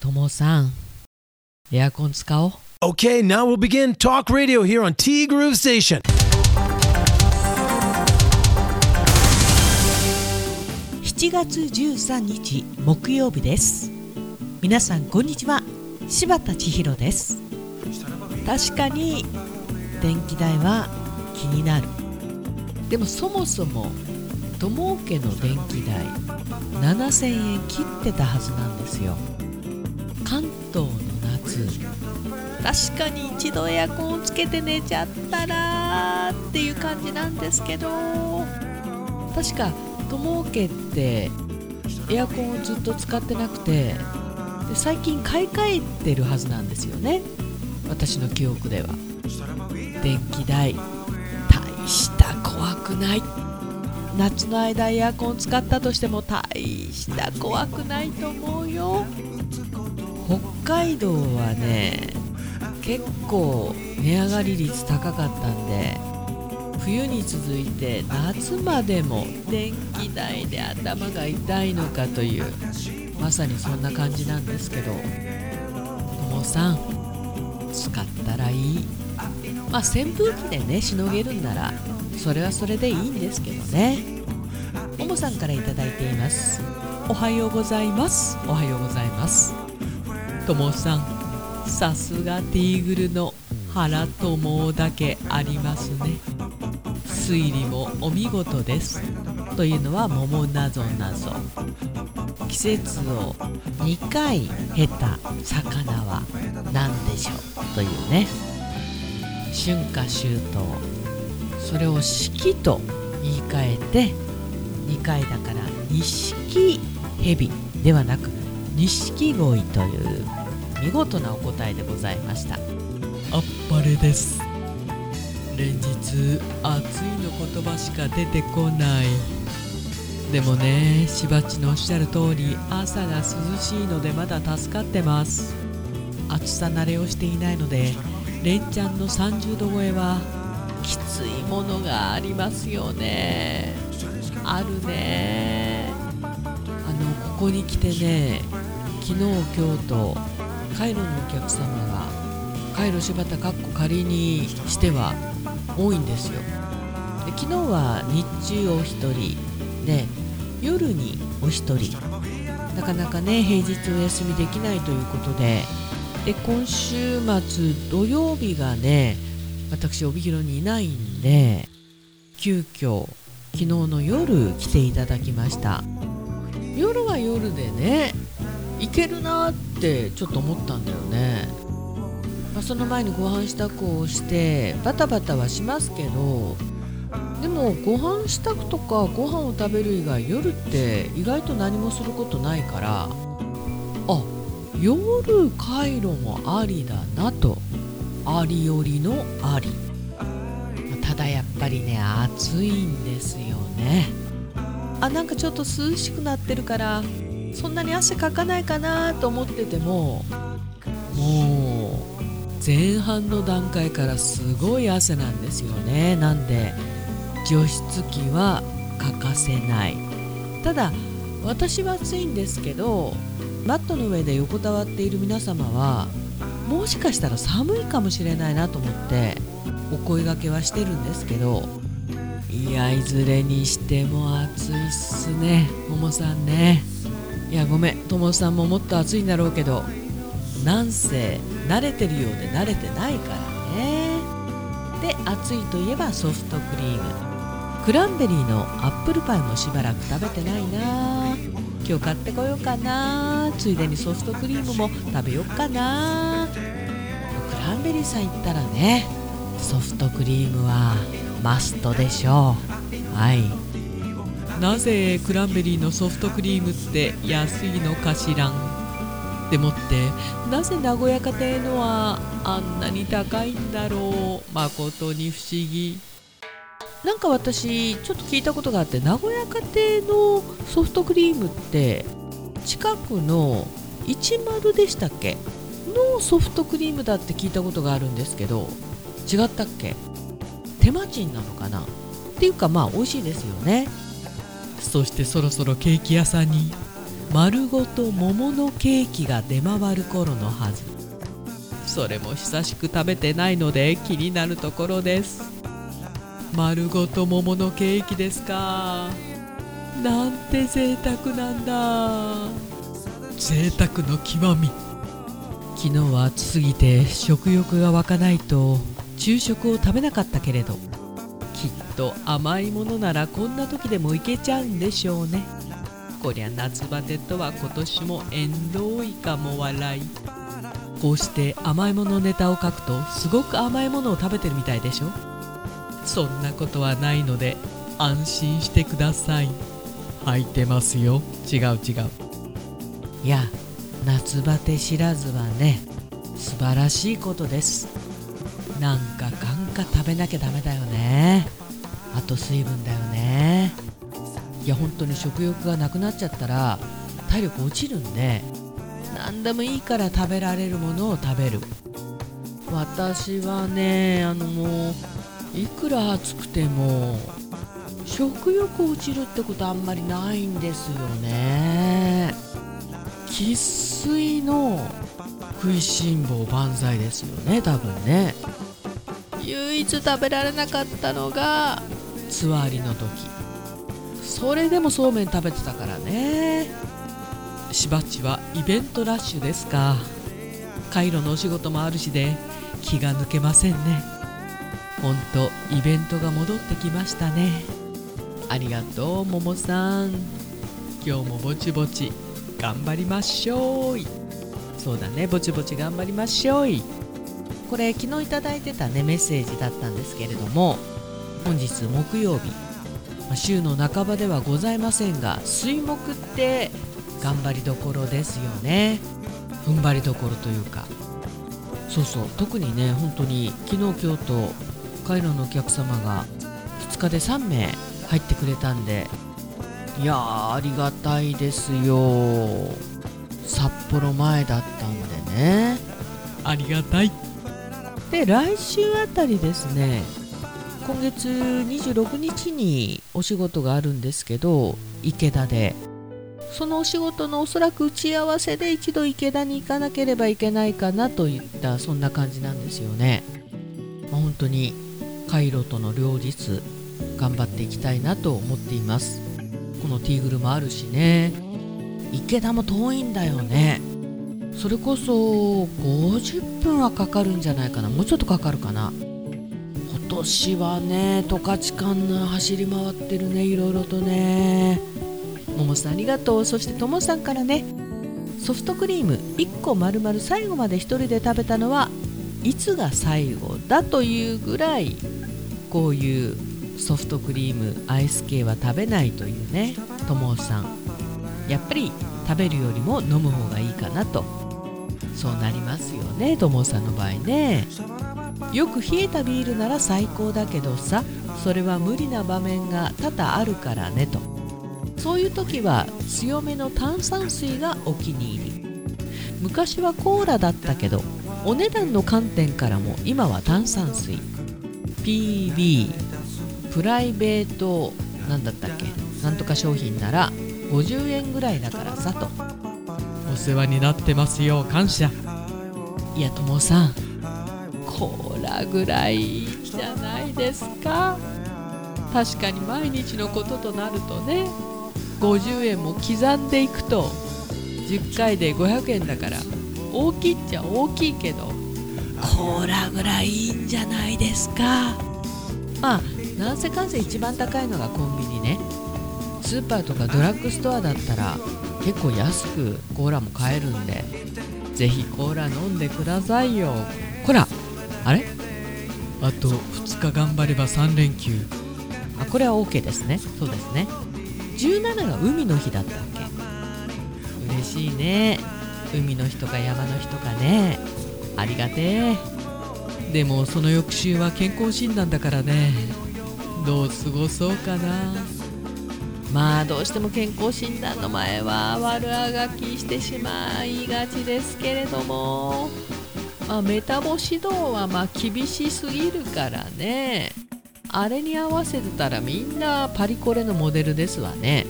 ともさん、エアコン使おう。Okay, now we'll begin talk radio here on T Groove Station. 7月13日木曜日です。皆さんこんにちは。柴田千尋です。確かに電気代は気になる。でもそもそも友家の電気代7000円切ってたはずなんですよ関東の夏。確かに一度エアコンをつけて寝ちゃったらっていう感じなんですけど。確か友家ってエアコンをずっと使ってなくてで最近買い替えてるはずなんですよね。私の記憶では。電気代。大した怖くない。夏の間エアコン使ったとしても大した怖くないと思うよ。北海道はね結構値上がり率高かったんで冬に続いて夏までも電気代で頭が痛いのかというまさにそんな感じなんですけどともさん使ったらいい？まあ扇風機でねしのげるんならそれはそれでいいんですけどね。ももさんから頂いています。おはようございます。おはようございます。ともさんさすがティーグルの原友だけありますね。推理もお見事です。というのは桃なぞなぞ。季節を2回経た魚は何でしょう？というね。春夏秋冬。それを四季と言い換えて2回だから錦蛇ではなく錦鯉という見事なお答えでございました。あっぱれです。連日暑いの言葉しか出てこない。でもねしばちのおっしゃる通り朝が涼しいのでまだ助かってます。暑さ慣れをしていないので連チャンの30度超えはきついものがありますよね。あるね。あのここに来てね昨日今日とカイロのお客様がカイロ柴田かっこ仮にしては多いんですよ。で昨日は日中お一人で夜にお一人。なかなかね平日お休みできないということで。で今週末土曜日がね私帯広にいないんで急遽昨日の夜来ていただきました。夜は夜でねいけるなってちょっと思ったんだよね、まあ、その前にご飯支度をしてバタバタはしますけどでもご飯支度とかご飯を食べる以外夜って意外と何もすることないからあ夜回路もありだなと。ありよりのあり。ただやっぱりね暑いんですよね。あなんかちょっと涼しくなってるからそんなに汗かかないかなと思っててももう前半の段階からすごい汗なんですよね。なんで除湿機は欠かせない。ただ私は暑いんですけどマットの上で横たわっている皆様はもしかしたら寒いかもしれないなと思ってお声がけはしてるんですけどいやいずれにしても暑いっすねももさんね。いやごめん。ともさんももっと暑いんだろうけどなんせ慣れてるようで慣れてないからね。で暑いといえばソフトクリーム。クランベリーのアップルパイもしばらく食べてないな。今日買ってこようかな。ついでにソフトクリームも食べようかな。クランベリーさん行ったらねソフトクリームはマストでしょう。はい。なぜクランベリーのソフトクリームって安いのかしらんでもってなぜ名古屋家庭のはあんなに高いんだろう誠に不思議。なんか私ちょっと聞いたことがあって名古屋家庭のソフトクリームって近くの10でしたっけ？のソフトクリームだって聞いたことがあるんですけど違ったっけ？手間賃なのかな？っていうかまあ美味しいですよね。そしてそろそろケーキ屋さんに丸ごと桃のケーキが出回る頃のはず。それも久しく食べてないので気になるところです。丸ごと桃のケーキですか？なんて贅沢なんだ。贅沢の極み。昨日は暑すぎて食欲が湧かないと昼食を食べなかったけれどきっと甘いものならこんな時でもいけちゃうんでしょうね。こりゃ夏バテとは今年も縁遠いかも笑い。こうして甘いものネタを書くとすごく甘いものを食べてるみたいでしょ。そんなことはないので安心してください。履いてますよ。違う違う。いや夏バテ知らずはね素晴らしいことです。なんかガンガ食べなきゃダメだよね。あと水分だよね。いや本当に食欲がなくなっちゃったら体力落ちるんで何でもいいから食べられるものを食べる。私はねあのもういくら暑くても食欲落ちるってことあんまりないんですよね。生粋の食いしん坊万歳ですよね多分ね。唯一食べられなかったのがつわりの時。それでもそうめん食べてたからね。しばっちはイベントラッシュですか。カイロのお仕事もあるしで気が抜けませんね。ほんとイベントが戻ってきましたね。ありがとうももさん。今日もぼちぼち頑張りましょうそうだねぼちぼち頑張りましょうい。これ昨日いただいてたねメッセージだったんですけれども本日木曜日週の半ばではございませんが水木って頑張りどころですよね。踏ん張りどころというか。そうそう特にね本当に昨日今日とカイロのお客様が2日で3名入ってくれたんでいやーありがたいですよ。札幌前だったんでね。ありがたい。で来週あたりですね今月26日にお仕事があるんですけど池田で。そのお仕事のおそらく打ち合わせで一度池田に行かなければいけないかなといったそんな感じなんですよね、まあ、本当にカイロとの両日頑張っていきたいなと思っています。このティーグルもあるしね。池田も遠いんだよね。それこそ50分はかかるんじゃないかな。もうちょっとかかるかな。今年はね十勝間走り回ってるね。いろいろとね。ももさんありがとう。そしてともさんからね。ソフトクリーム1個丸々最後まで1人で食べたのはいつが最後だというぐらいこういうソフトクリームアイス系は食べないというね。ともさん。やっぱり食べるよりも飲む方がいいかなと。そうなりますよねともさんの場合ね。よく冷えたビールなら最高だけどさそれは無理な場面が多々あるからねと。そういう時は強めの炭酸水がお気に入り。昔はコーラだったけどお値段の観点からも今は炭酸水。PB プライベートなんだったっけ？なんとか商品なら50円ぐらいだからさと。お世話になってますよ。感謝。いやともさん。コーラぐらいじゃないですか。確かに毎日のこととなるとね50円も刻んでいくと10回で500円だから大きいっちゃ大きいけどコーラぐらいいいんじゃないですか。まあなんせかんせ一番高いのがコンビニね。スーパーとかドラッグストアだったら結構安くコーラも買えるんでぜひコーラ飲んでくださいよ。ほらあれ？あと2日頑張れば3連休。あこれは OK ですね。そうですね。17が海の日だったっけ？嬉しいね。海の日とか山の日とかね。ありがてえ。でもその翌週は健康診断だからね。どう過ごそうかなまあどうしても健康診断の前は悪あがきしてしまいがちですけれども、まあ、メタボ指導はまあ厳しすぎるからね。あれに合わせてたらみんなパリコレのモデルですわね。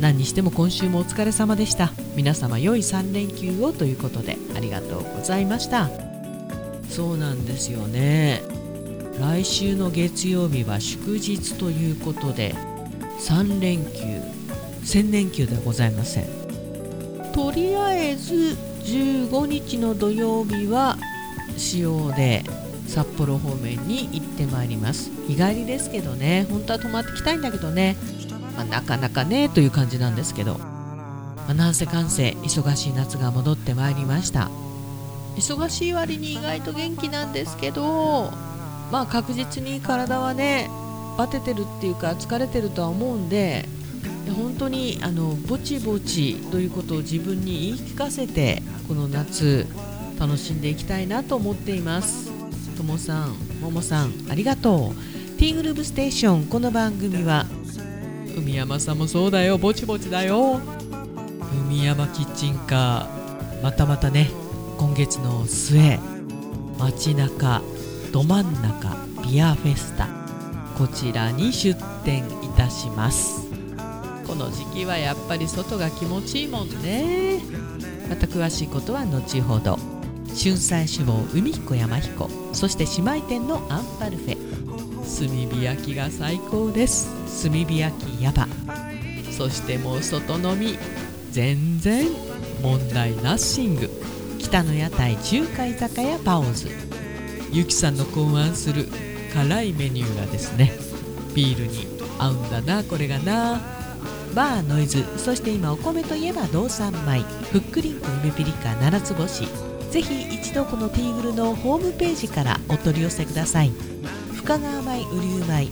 何にしても今週もお疲れ様でした。皆様良い3連休をということでありがとうございました。そうなんですよね。来週の月曜日は祝日ということで3連休。1000連休ではございません。とりあえず15日の土曜日は使用で札幌方面に行ってまいります。日帰りですけどね。本当は泊まってきたいんだけどね。まあ、なかなかねという感じなんですけど、まあ、なんせかんせ忙しい夏が戻ってまいりました。忙しい割に意外と元気なんですけど。まあ確実に体はねバテてるっていうか疲れてるとは思うんで本当にあのぼちぼちということを自分に言い聞かせてこの夏楽しんでいきたいなと思っています。ともさんももさんありがとう。ティーグループステーションこの番組は海山さんもそうだよ。ぼちぼちだよ。海山キッチンカーまたまたね今月の末街中ど真ん中ビアフェスタ。こちらに出店いたします。この時期はやっぱり外が気持ちいいもんね。また詳しいことは後ほど。春菜志望海彦山彦。そして姉妹店のアンパルフェ。炭火焼きが最高です。炭火焼きやば。そしてもう外飲み。全然問題ナッシング。北の屋台中華居酒屋パオズ。ゆきさんの考案する辛いメニューがですねビールに合うんだなこれがな。バーノイズそして今お米といえば道産米ふっくりんこ梅ピリカ7つ星。ぜひ一度このティーグルのホームページからお取り寄せください。深川米雨竜米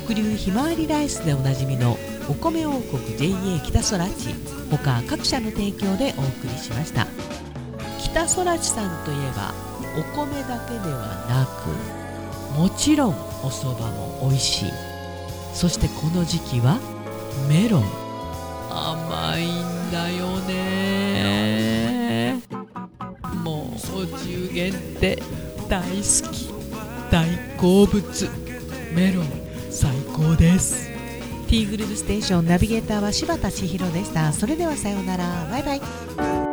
北流ひまわりライスでおなじみのお米王国 JA 北空地。他各社の提供でお送りしました。北空地さんといえばお米だけではなくもちろんお蕎麦も美味しい。そしてこの時期はメロン。甘いんだよね。もうお中元って大好き。大好物。メロン最高です。ティーグループステーションナビゲーターは柴田千尋でした。それではさようなら。バイバイ。